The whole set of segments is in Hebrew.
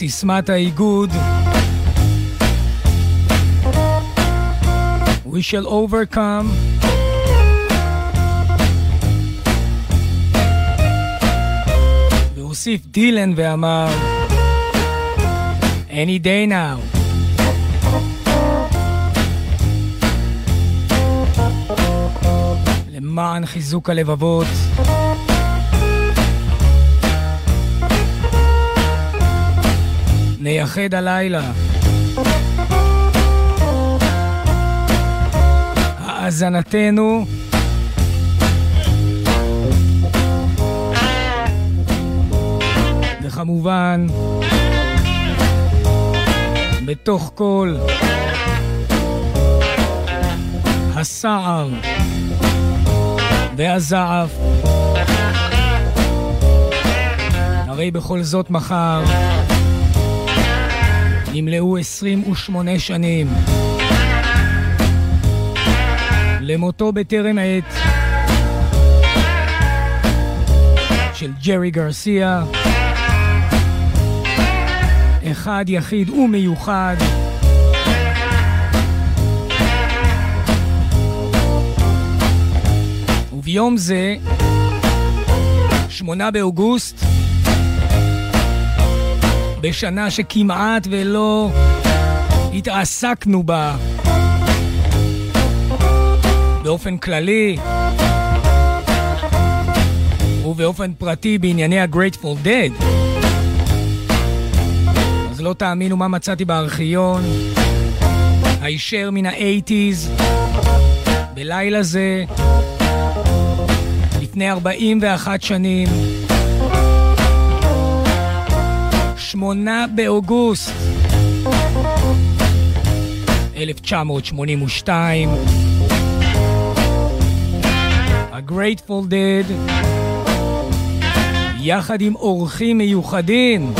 כסיסמת האיגוד, We shall overcome. והוסיף דילן ואמר, Any day now. למען חיזוק הלבבות. נייחד הלילה. האזנתנו וכמובן בתוך כל הסער והזעף הרי בכל זאת מחר נמלאו 28 שנים למותו בטרם עת של ג'רי גרסיה, אחד יחיד ומיוחד. וביום זה, שמונה באוגוסט, בשנה שכמעט ולא התעסקנו בה. באופן כללי ובאופן פרטי בענייני ה-Grateful Dead. אז לא תאמינו מה מצאתי בארכיון, הישר מן ה-80's, בלילה זה, לפני 41 שנים, שמונה באוגוסט. 1982, ה-Grateful Dead, יחד עם אורחים מיוחדים.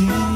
King.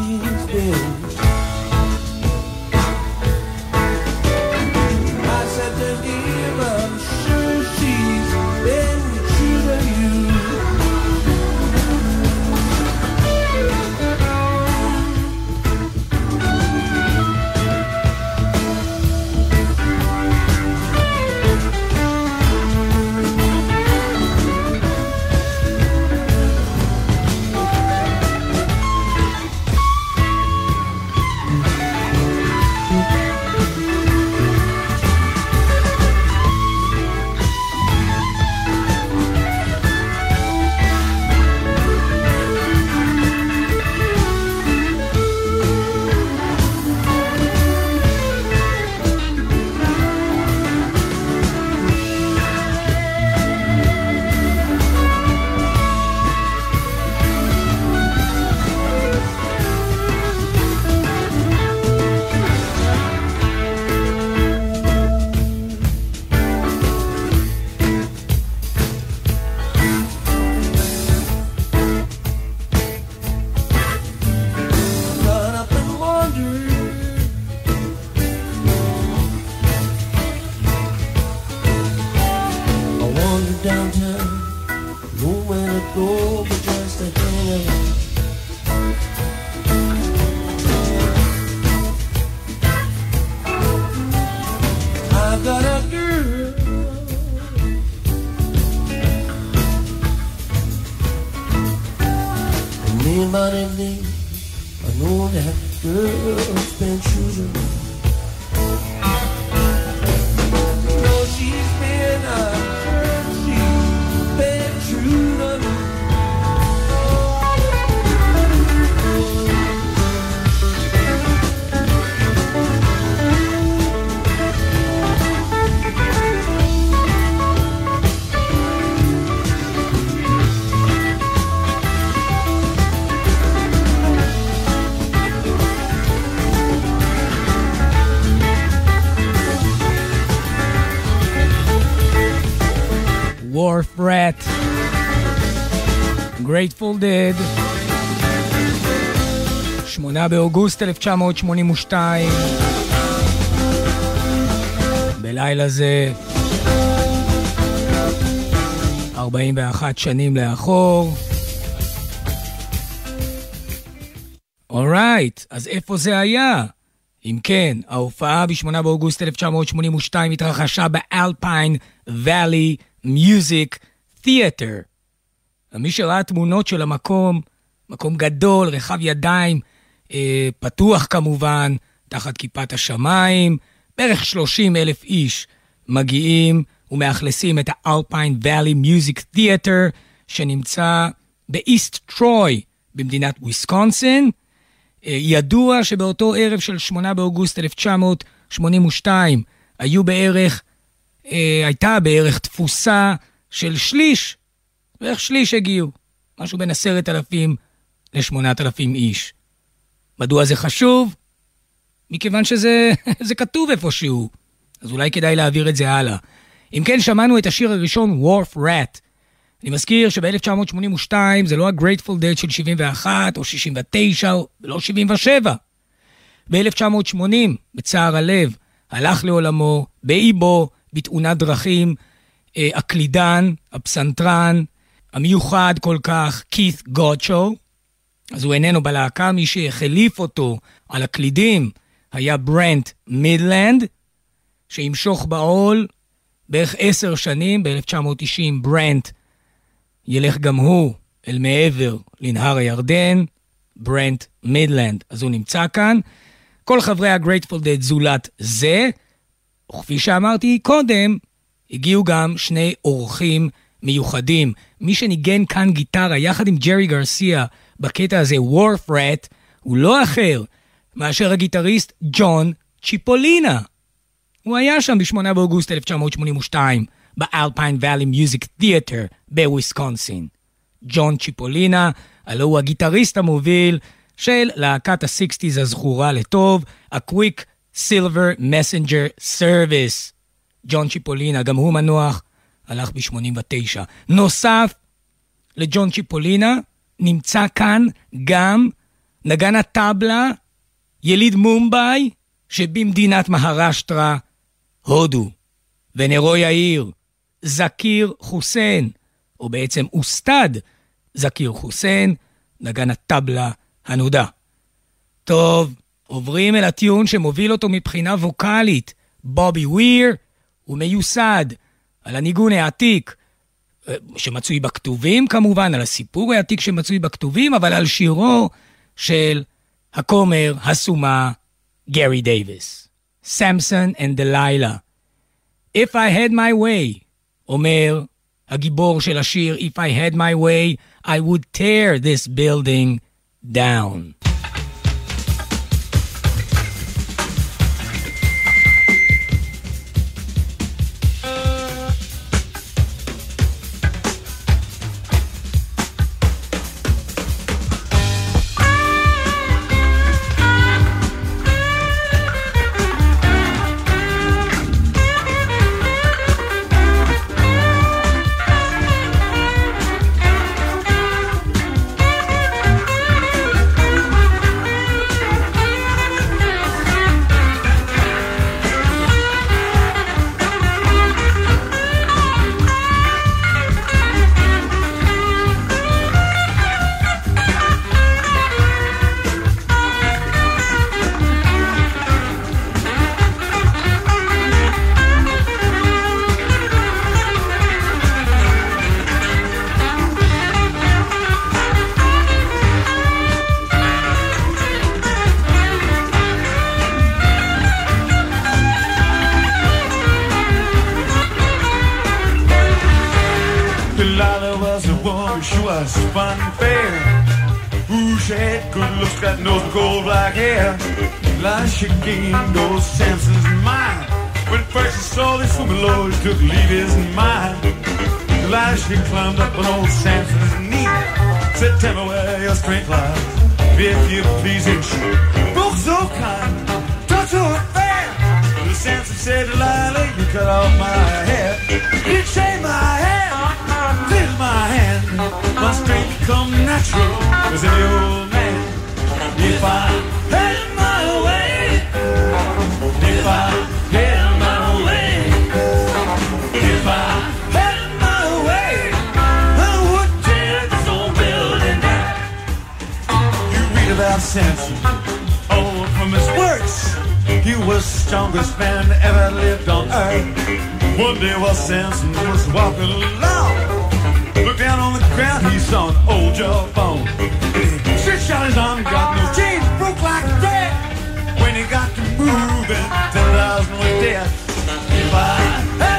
somebody leave. I know that girl's been choosing Grateful Dead, 8 באוגוסט 1982, בלילה זה 41 שנים לאחור. אורייט, אז איפה זה היה? אם כן, ההופעה ב-8 באוגוסט 1982 התרחשה באלפיין ואלי מיוזיק תיאטר. מי שראה תמונות של המקום, מקום גדול, רחב ידיים, אה, פתוח כמובן, תחת כיפת השמיים, בערך 30 אלף איש מגיעים ומאכלסים את האלפיין ואלי מיוזיק תיאטר, שנמצא באיסט טרוי במדינת וויסקונסין. אה, ידוע שבאותו ערב של 8 באוגוסט 1982 היו בערך, אה, הייתה בערך תפוסה של שליש, בערך שליש הגיעו, משהו בין עשרת אלפים לשמונת אלפים איש. מדוע זה חשוב? מכיוון שזה זה כתוב איפשהו, אז אולי כדאי להעביר את זה הלאה. אם כן, שמענו את השיר הראשון, Wharf Rat. אני מזכיר שב-1982 זה לא ה-Grateful Dead של 71 או 69 ולא 77. ב-1980, בצער הלב, הלך לעולמו, באיבו, בתאונת דרכים, אה, הקלידן, הפסנתרן, המיוחד כל כך, כית גודשו. אז הוא איננו בלהקה, מי שהחליף אותו על הקלידים היה ברנט מידלנד, שימשוך בעול בערך עשר שנים, ב-1990 ברנט ילך גם הוא אל מעבר לנהר הירדן, ברנט מידלנד. אז הוא נמצא כאן. כל חברי ה-Grateful Dead זולת זה, וכפי שאמרתי קודם, הגיעו גם שני אורחים מיוחדים. מי שניגן כאן גיטרה יחד עם ג'רי גרסיה בקטע הזה, Wharf הוא לא אחר מאשר הגיטריסט ג'ון צ'יפולינה. הוא היה שם ב-8 באוגוסט 1982, ב Alpine Valley Music Theatre בוויסקונסין. ג'ון צ'יפולינה, הלוא הוא הגיטריסט המוביל של להקת ה-60's הזכורה לטוב, ה-Quick Silver Messenger Service. ג'ון צ'יפולינה, גם הוא מנוח, הלך ב-89. נוסף לג'ון צ'יפולינה, נמצא כאן גם נגן הטבלה, יליד מומבאי, שבמדינת מהרשטרה, הודו. ונרו יאיר, זקיר חוסיין, או בעצם אוסטד זקיר חוסיין, נגן הטבלה הנודע. טוב, עוברים אל הטיון שמוביל אותו מבחינה ווקאלית. בובי וויר הוא מיוסד על הניגון העתיק אה, שמצוי בכתובים כמובן, על הסיפור העתיק שמצוי בכתובים, אבל על שירו של הכומר הסומה גרי דייוויס. סמסון and דלילה. If I had my way, אומר הגיבור של השיר If I had my way, I would tear this building down. Nose gold black hair. Like she gained those Samson's mind. When first she saw this woman, Lord, she took leave his mind. Like she climbed up on old Samson's knee. Said, tell me where your strength lies. If you please, and she broke so kind. Touch her fair. The Samson said, Delilah, you cut off my hair. You shave my hair. Clear my hand. My strength come natural as any old man. If I had my way, if I had my way, if I had my way, I would tear this old building down. You read about Samson, oh, from his works. He was the strongest man ever lived on earth. One day while Samson was walking along, looked down on the ground, he saw an old jawbone. Stretched out his arm, got no chains, broke like thread. When he got to moving, ten thousand were dead. If I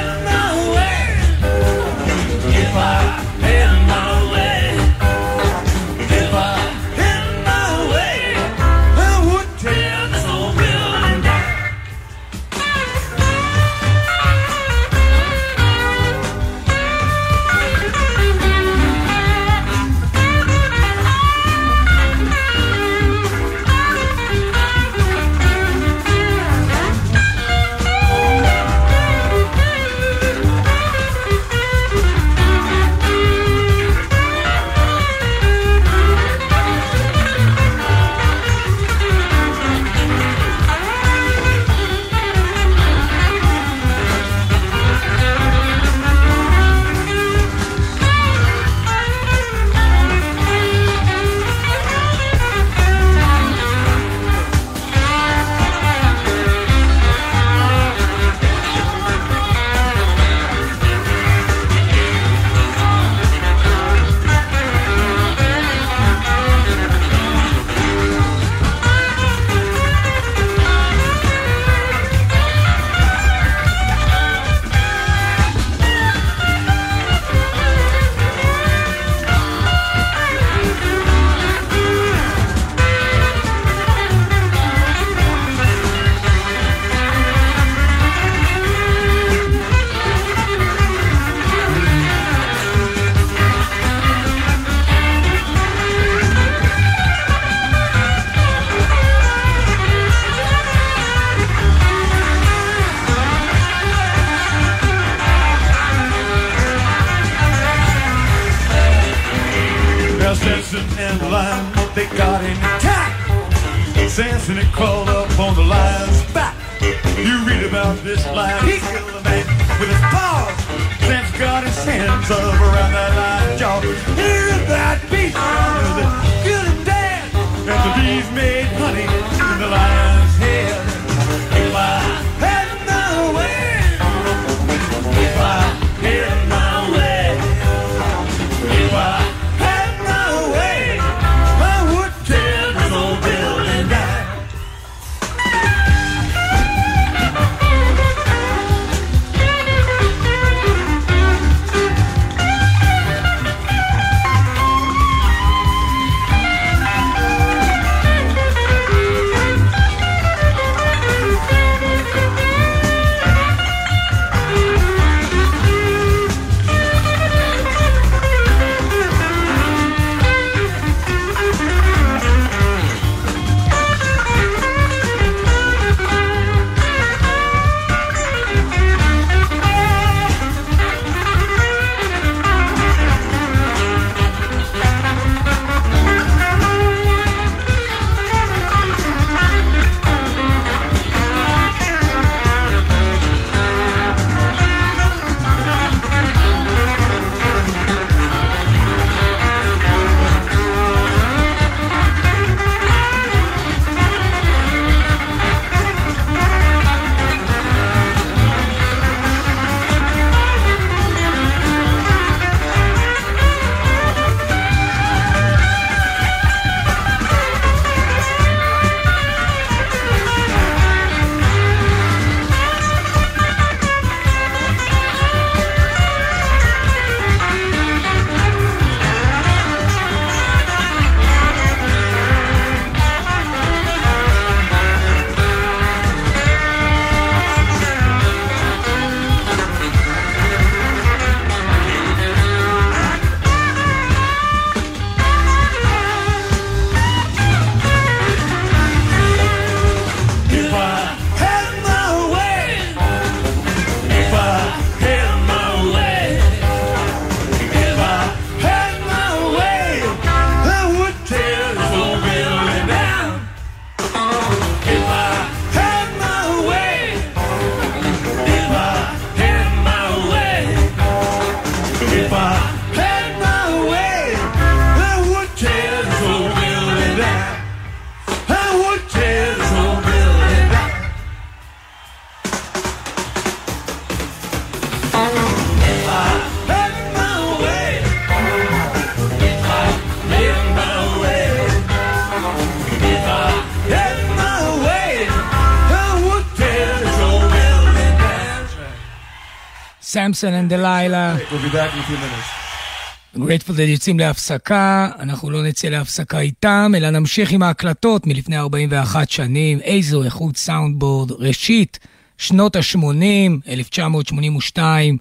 Samson and Delilah. We'll be back in a few minutes. Grateful Dead יוצאים להפסקה, אנחנו לא נצא להפסקה איתם, אלא נמשיך עם ההקלטות מלפני 41 שנים, איזו איכות soundboard, ראשית, שנות ה-80, 1982,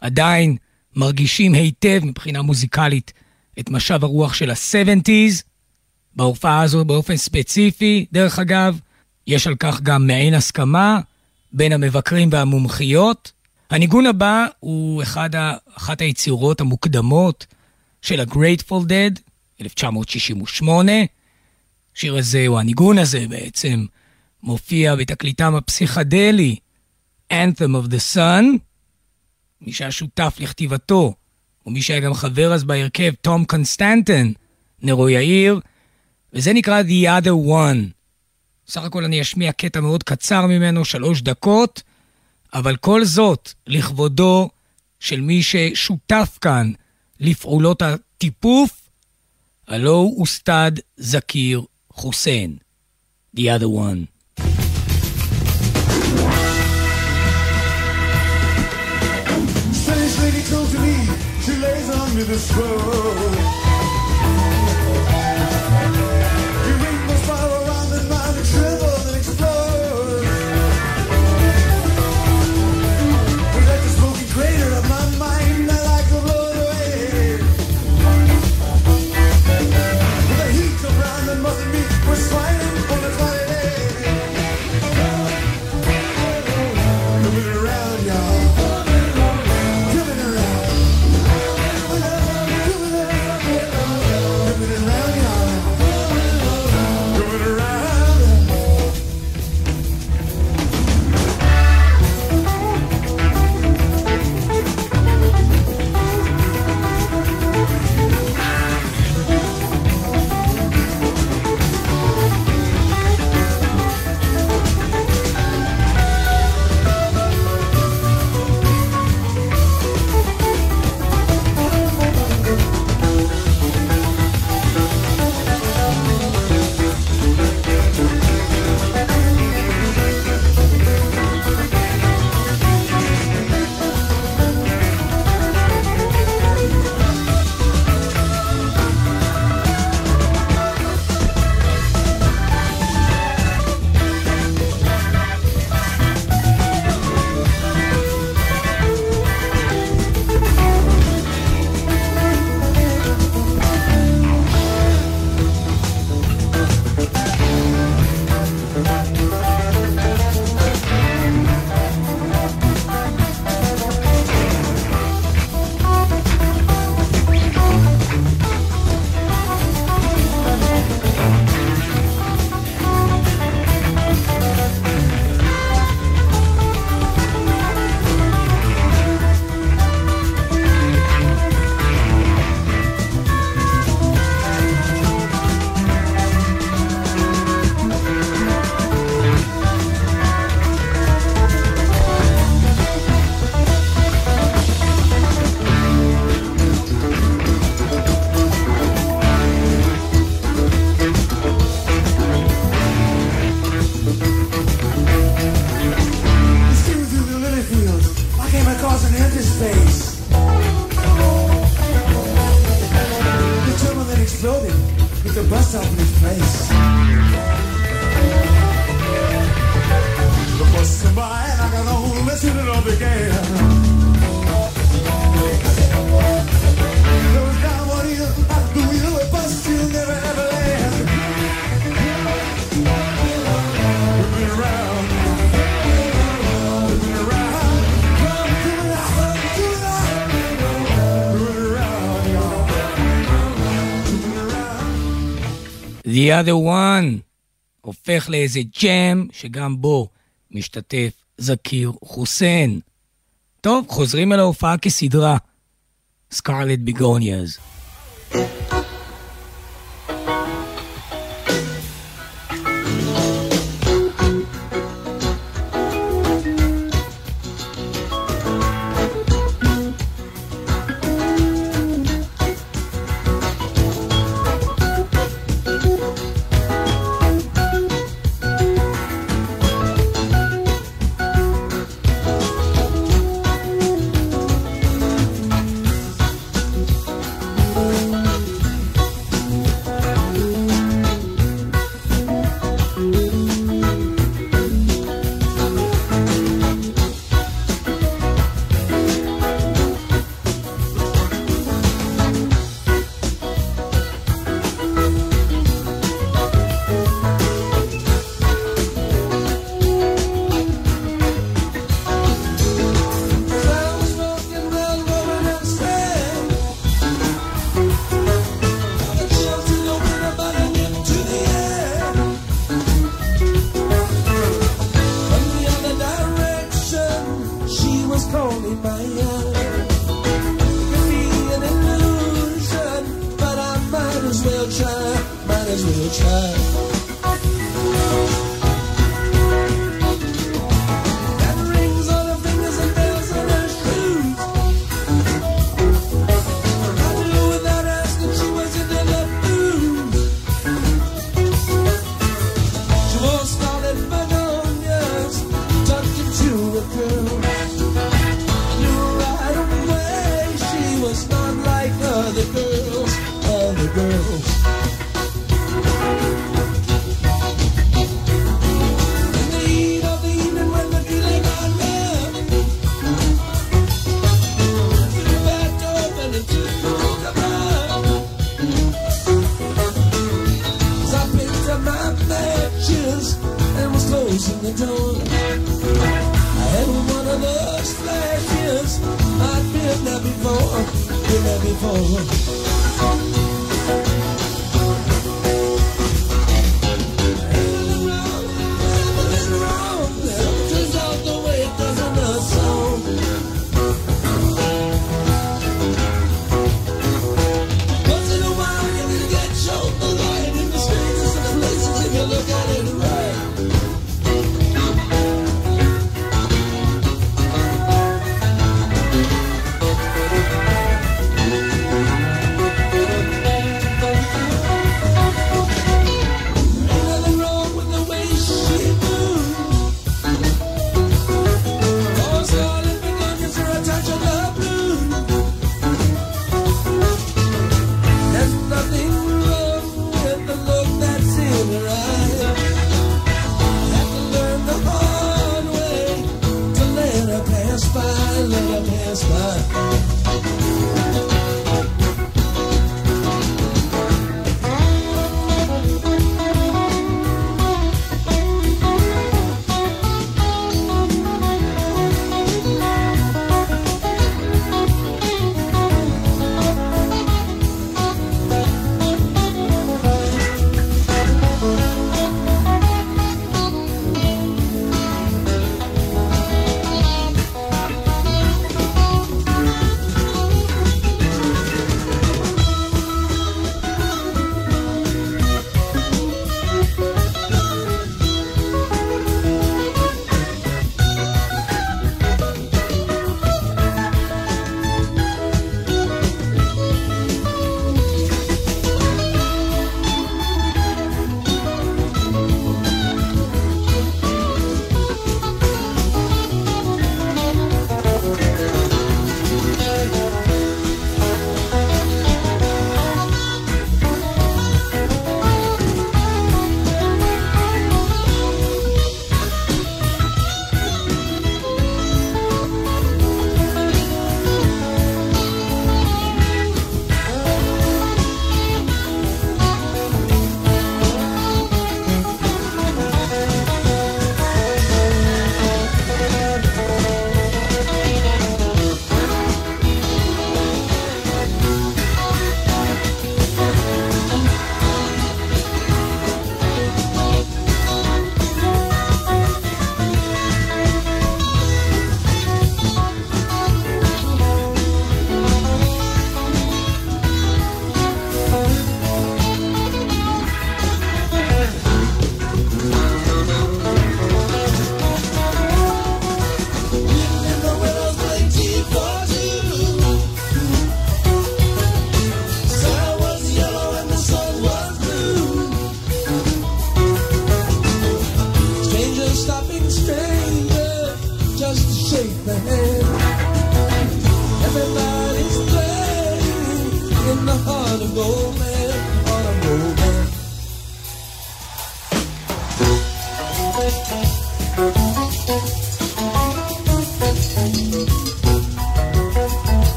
עדיין מרגישים היטב מבחינה מוזיקלית את משב הרוח של ה-70's, בהופעה הזו באופן ספציפי, דרך אגב, יש על כך גם מעין הסכמה בין המבקרים והמומחיות. הניגון הבא הוא אחד ה, אחת היצירות המוקדמות של ה-Grateful Dead, 1968. השיר הזה, או הניגון הזה בעצם, מופיע בתקליטם הפסיכדלי, Anthem of the Sun. מי שהיה שותף לכתיבתו, ומי שהיה גם חבר אז בהרכב, תום קונסטנטן, נרו יאיר, וזה נקרא The Other One. סך הכל אני אשמיע קטע מאוד קצר ממנו, שלוש דקות, אבל כל זאת לכבודו של מי ששותף כאן לפעולות הטיפוף, הלו הוא אוסטד זכיר חוסיין. The other one. Spanish lady the scroll. The other one הופך לאיזה ג'ם שגם בו משתתף זכיר חוסיין. טוב, חוזרים אל ההופעה כסדרה. סקרלט ביגוניאז. Thank Girl.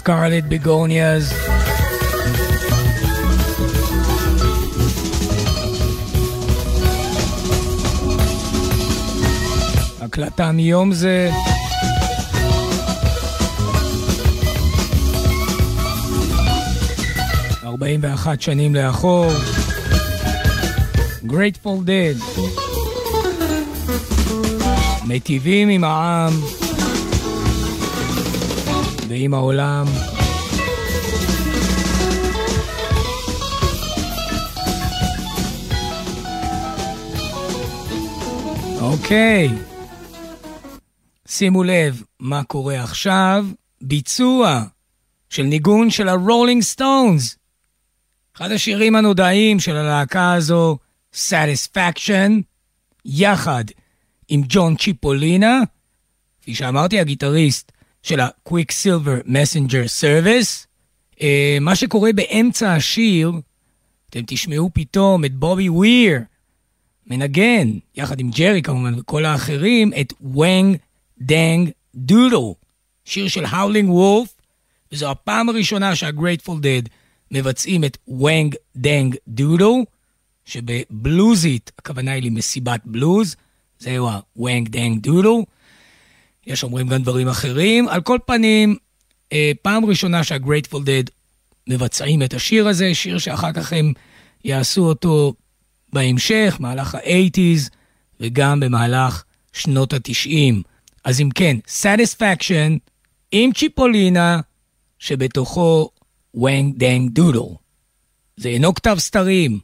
Scarlet Begonias. הקלטה מיום זה. ארבעים ואחת שנים לאחור. Grateful Dead. מיטיבים עם העם ועם העולם. אוקיי, שימו לב מה קורה עכשיו. ביצוע של ניגון של הרולינג סטונס. אחד השירים הנודעים של הלהקה הזו, Satisfaction, יחד עם ג'ון צ'יפולינה, כפי שאמרתי, הגיטריסט של ה-Quicksilver Messenger Service. אה, מה שקורה באמצע השיר, אתם תשמעו פתאום את בובי וויר מנגן, יחד עם ג'רי כמובן וכל האחרים, את Wang Dang Doodle, שיר של האולינג וולף, וזו הפעם הראשונה שה-Grateful Dead מבצעים את Wang Dang Doodle, שבבלוזית הכוונה היא למסיבת בלוז, זהו ה Wang Dang Doodle. יש אומרים גם דברים אחרים. על כל פנים, אה, פעם ראשונה שה-Grateful Dead מבצעים את השיר הזה, שיר שאחר כך הם יעשו אותו בהמשך, מהלך ה-80's וגם במהלך שנות ה-90. אז אם כן, Satisfaction עם צ'יפולינה, שבתוכו וואנג דנג דודו. זה אינו כתב סתרים.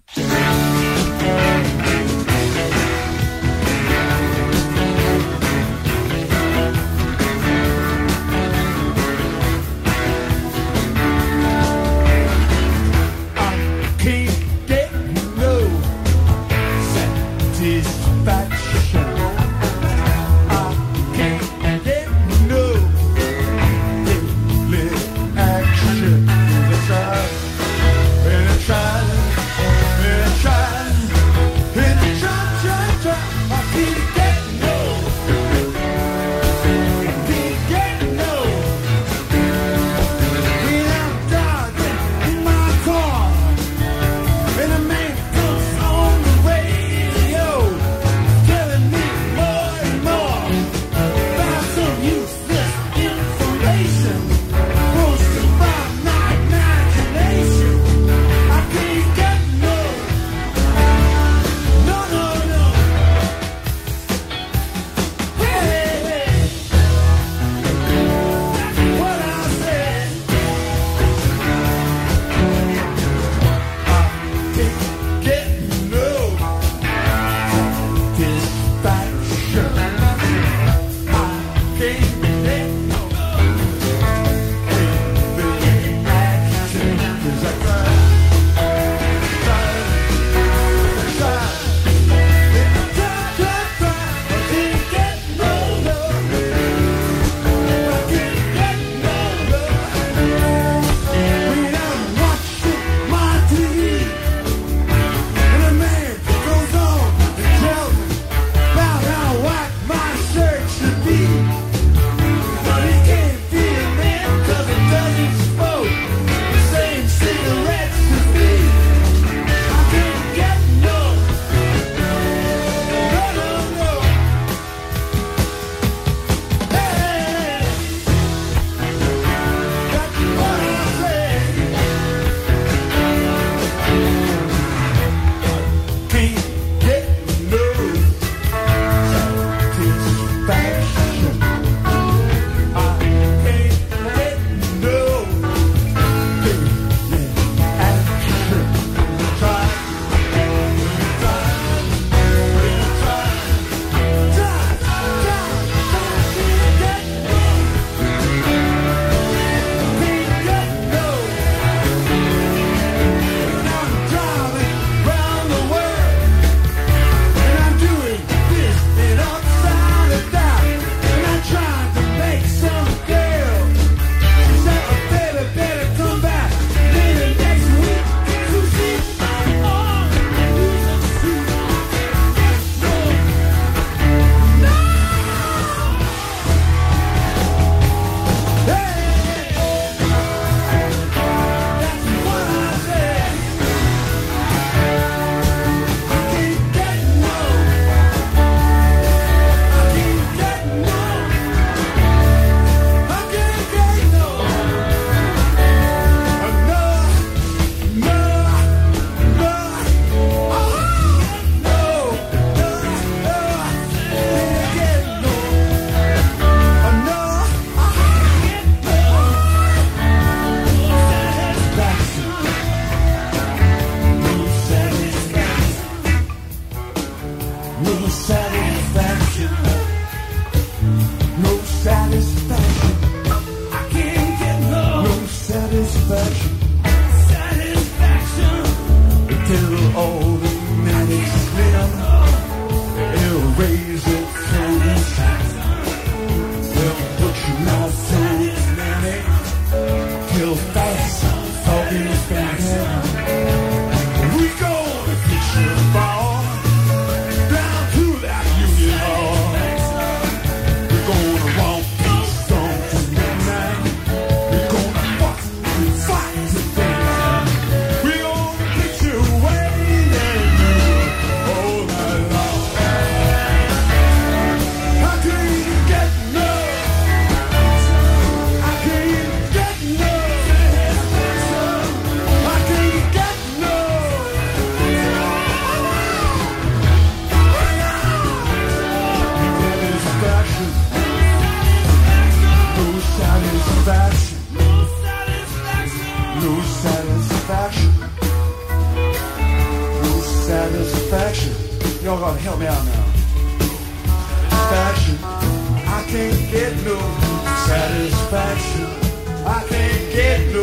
Y'all gotta help me out now. Satisfaction. I can't get no satisfaction. I can't get no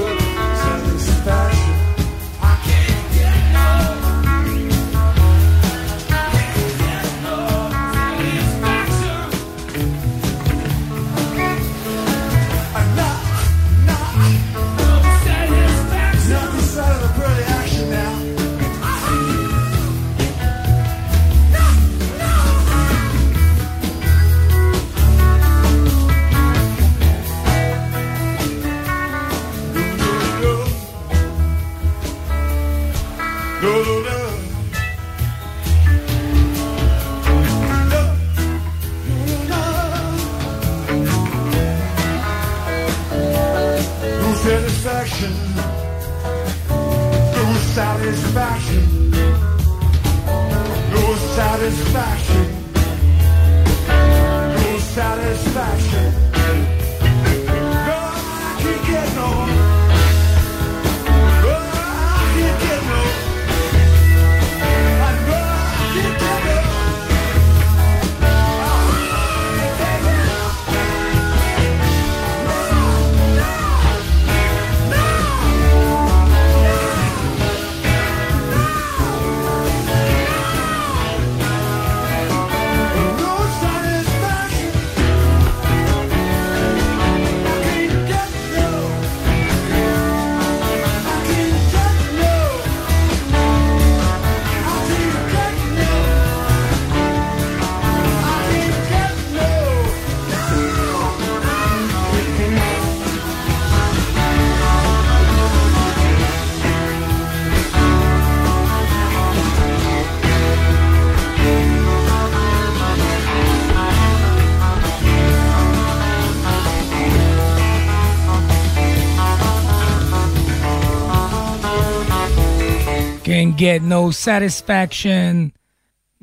Get no satisfaction.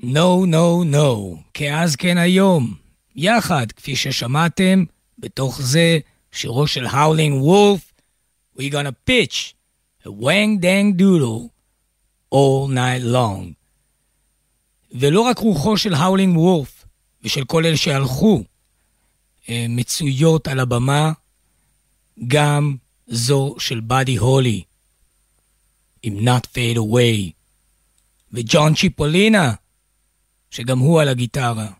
No, no, no. כאז כן היום. יחד, כפי ששמעתם, בתוך זה שירו של האולינג וולף, We gonna pitch a wang dang doodle all night long. ולא רק רוחו של האולינג וולף ושל כל אלה שהלכו אה, מצויות על הבמה, גם זו של באדי הולי. עם Not Fade Away, וג'ון צ'יפולינה, שגם הוא על הגיטרה.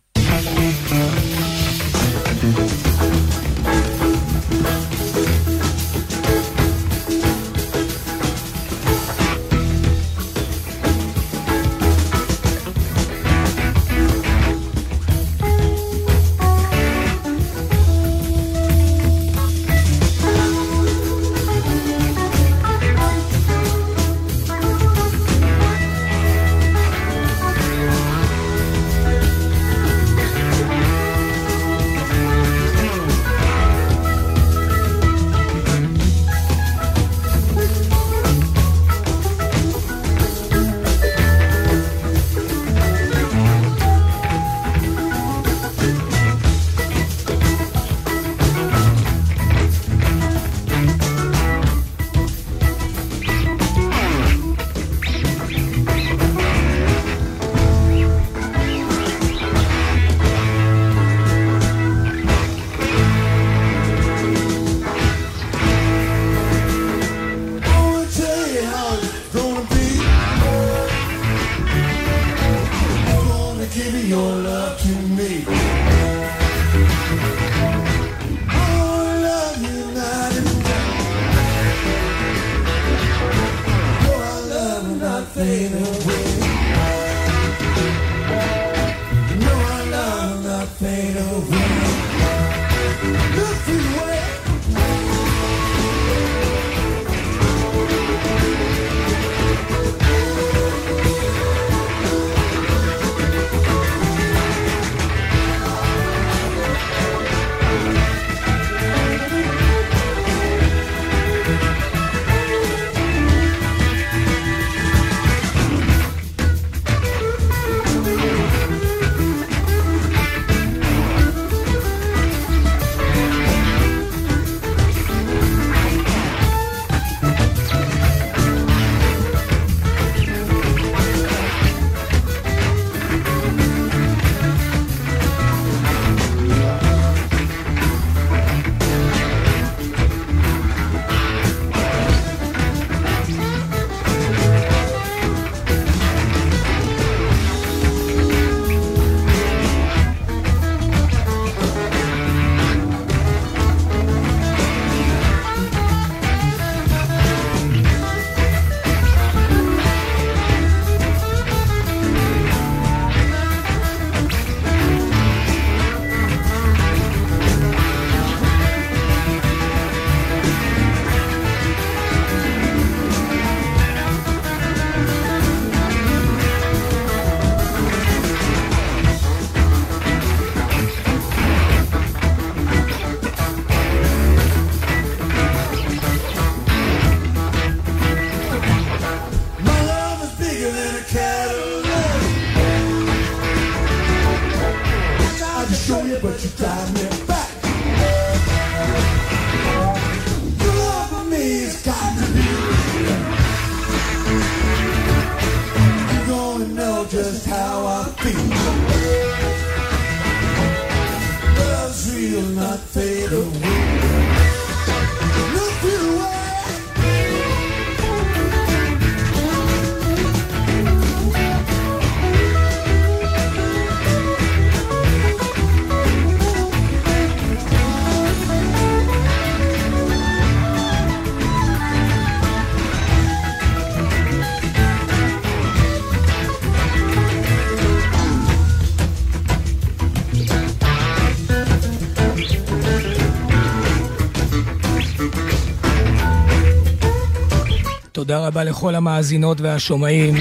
רבה לכל המאזינות והשומעים.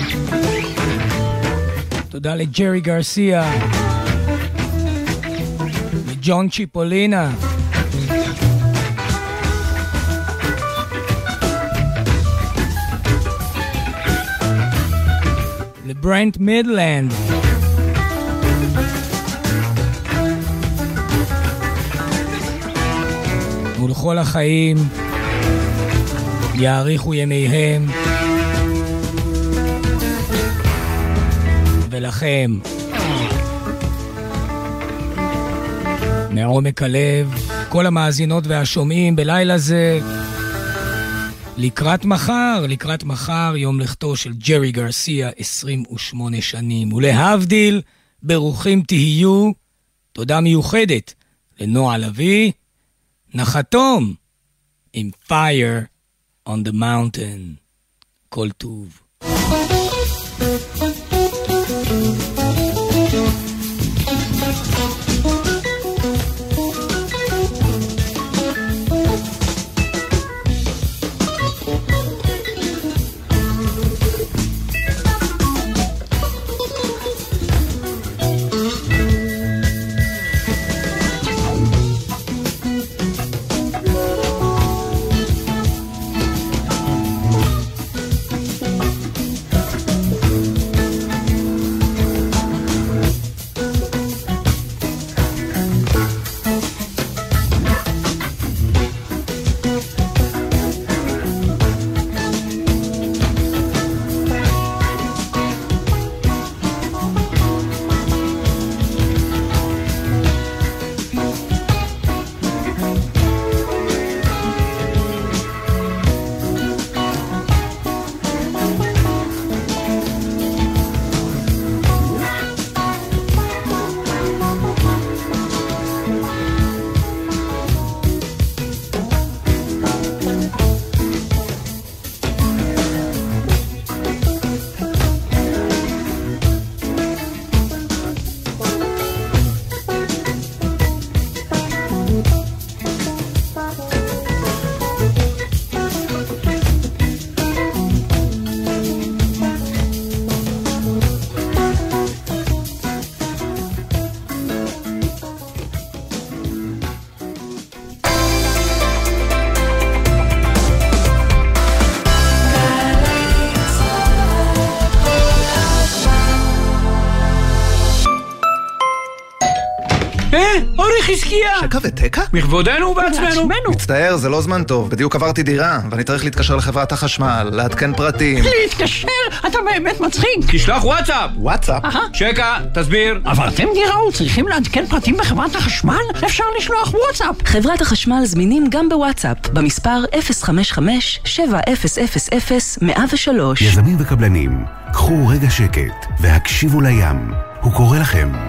תודה לג'רי גרסיה, לג'ון צ'יפולינה. לברנט מידלנד. ולכל החיים יאריכו ימיהם. ולכם, מעומק הלב, כל המאזינות והשומעים בלילה זה, לקראת מחר, לקראת מחר, יום לכתו של ג'רי גרסיה, 28 שנים. ולהבדיל, ברוכים תהיו, תודה מיוחדת לנועה לביא, נחתום עם Fire on the Mountain. כל טוב. חזקיה! שקע ותקע? בכבודנו ובעצמנו. מצטער, זה לא זמן טוב. בדיוק עברתי דירה, ואני צריך להתקשר לחברת החשמל, לעדכן פרטים. להתקשר? אתה באמת מצחיק. תשלח וואטסאפ! וואטסאפ? שקע, תסביר. עברתם דירה וצריכים לעדכן פרטים בחברת החשמל? אפשר לשלוח וואטסאפ. חברת החשמל זמינים גם בוואטסאפ, במספר 055-7000-103. יזמים וקבלנים, קחו רגע שקט והקשיבו לים. הוא קורא לכם.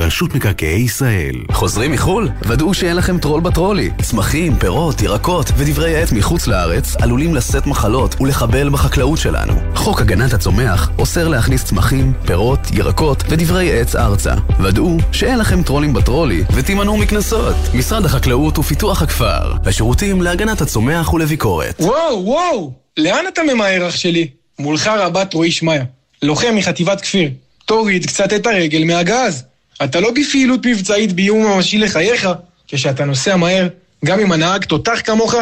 רשות מקרקעי ישראל. חוזרים מחו"ל? ודאו שאין לכם טרול בטרולי. צמחים, פירות, ירקות ודברי עט מחוץ לארץ עלולים לשאת מחלות ולחבל בחקלאות שלנו. חוק הגנת הצומח אוסר להכניס צמחים, פירות, ירקות ודברי עץ ארצה. ודאו שאין לכם טרולים בטרולי ותימנעו מקנסות. משרד החקלאות ופיתוח הכפר. השירותים להגנת הצומח ולביקורת. וואו, וואו! לאן אתה ממהר, אח שלי? מולך רבת רועי שמעיה, לוחם מחטיבת כפיר. תוריד קצת את הרגל מהגז. אתה לא בפעילות מבצעית באיום ממשי לחייך. כשאתה נוסע מהר, גם אם הנהג תותח כמוך,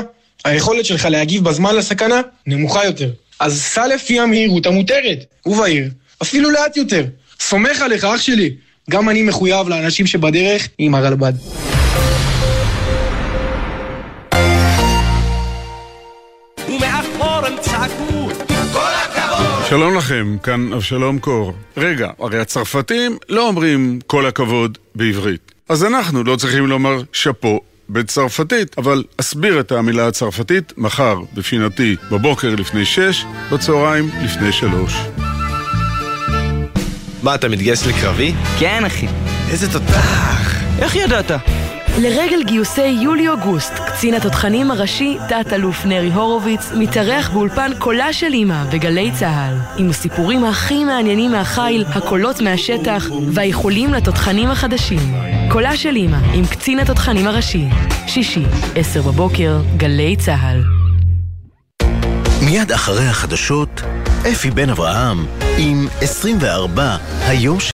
היכולת שלך להגיב בזמן לסכנה נמוכה יותר. אז סע לפי המהירות המותרת, ובעיר, אפילו לאט יותר. סומך עליך, אח שלי. גם אני מחויב לאנשים שבדרך עם הרלב"ד. שלום לכם, כאן אבשלום קור. רגע, הרי הצרפתים לא אומרים כל הכבוד בעברית. אז אנחנו לא צריכים לומר שאפו בצרפתית, אבל אסביר את המילה הצרפתית מחר בפינתי בבוקר לפני שש, בצהריים לפני שלוש. מה, אתה מתגייס לקרבי? כן, אחי. איזה תותח! איך ידעת? לרגל גיוסי יולי-אוגוסט, קצין התותחנים הראשי, תת-אלוף נרי הורוביץ, מתארח באולפן קולה של אמא בגלי צה"ל, עם הסיפורים הכי מעניינים מהחיל, הקולות מהשטח, והאיחולים לתותחנים החדשים. קולה של אמא, עם קצין התותחנים הראשי. שישי, עשר בבוקר, גלי צה"ל. מיד אחרי החדשות, אפי בן אברהם עם 24 היום ש...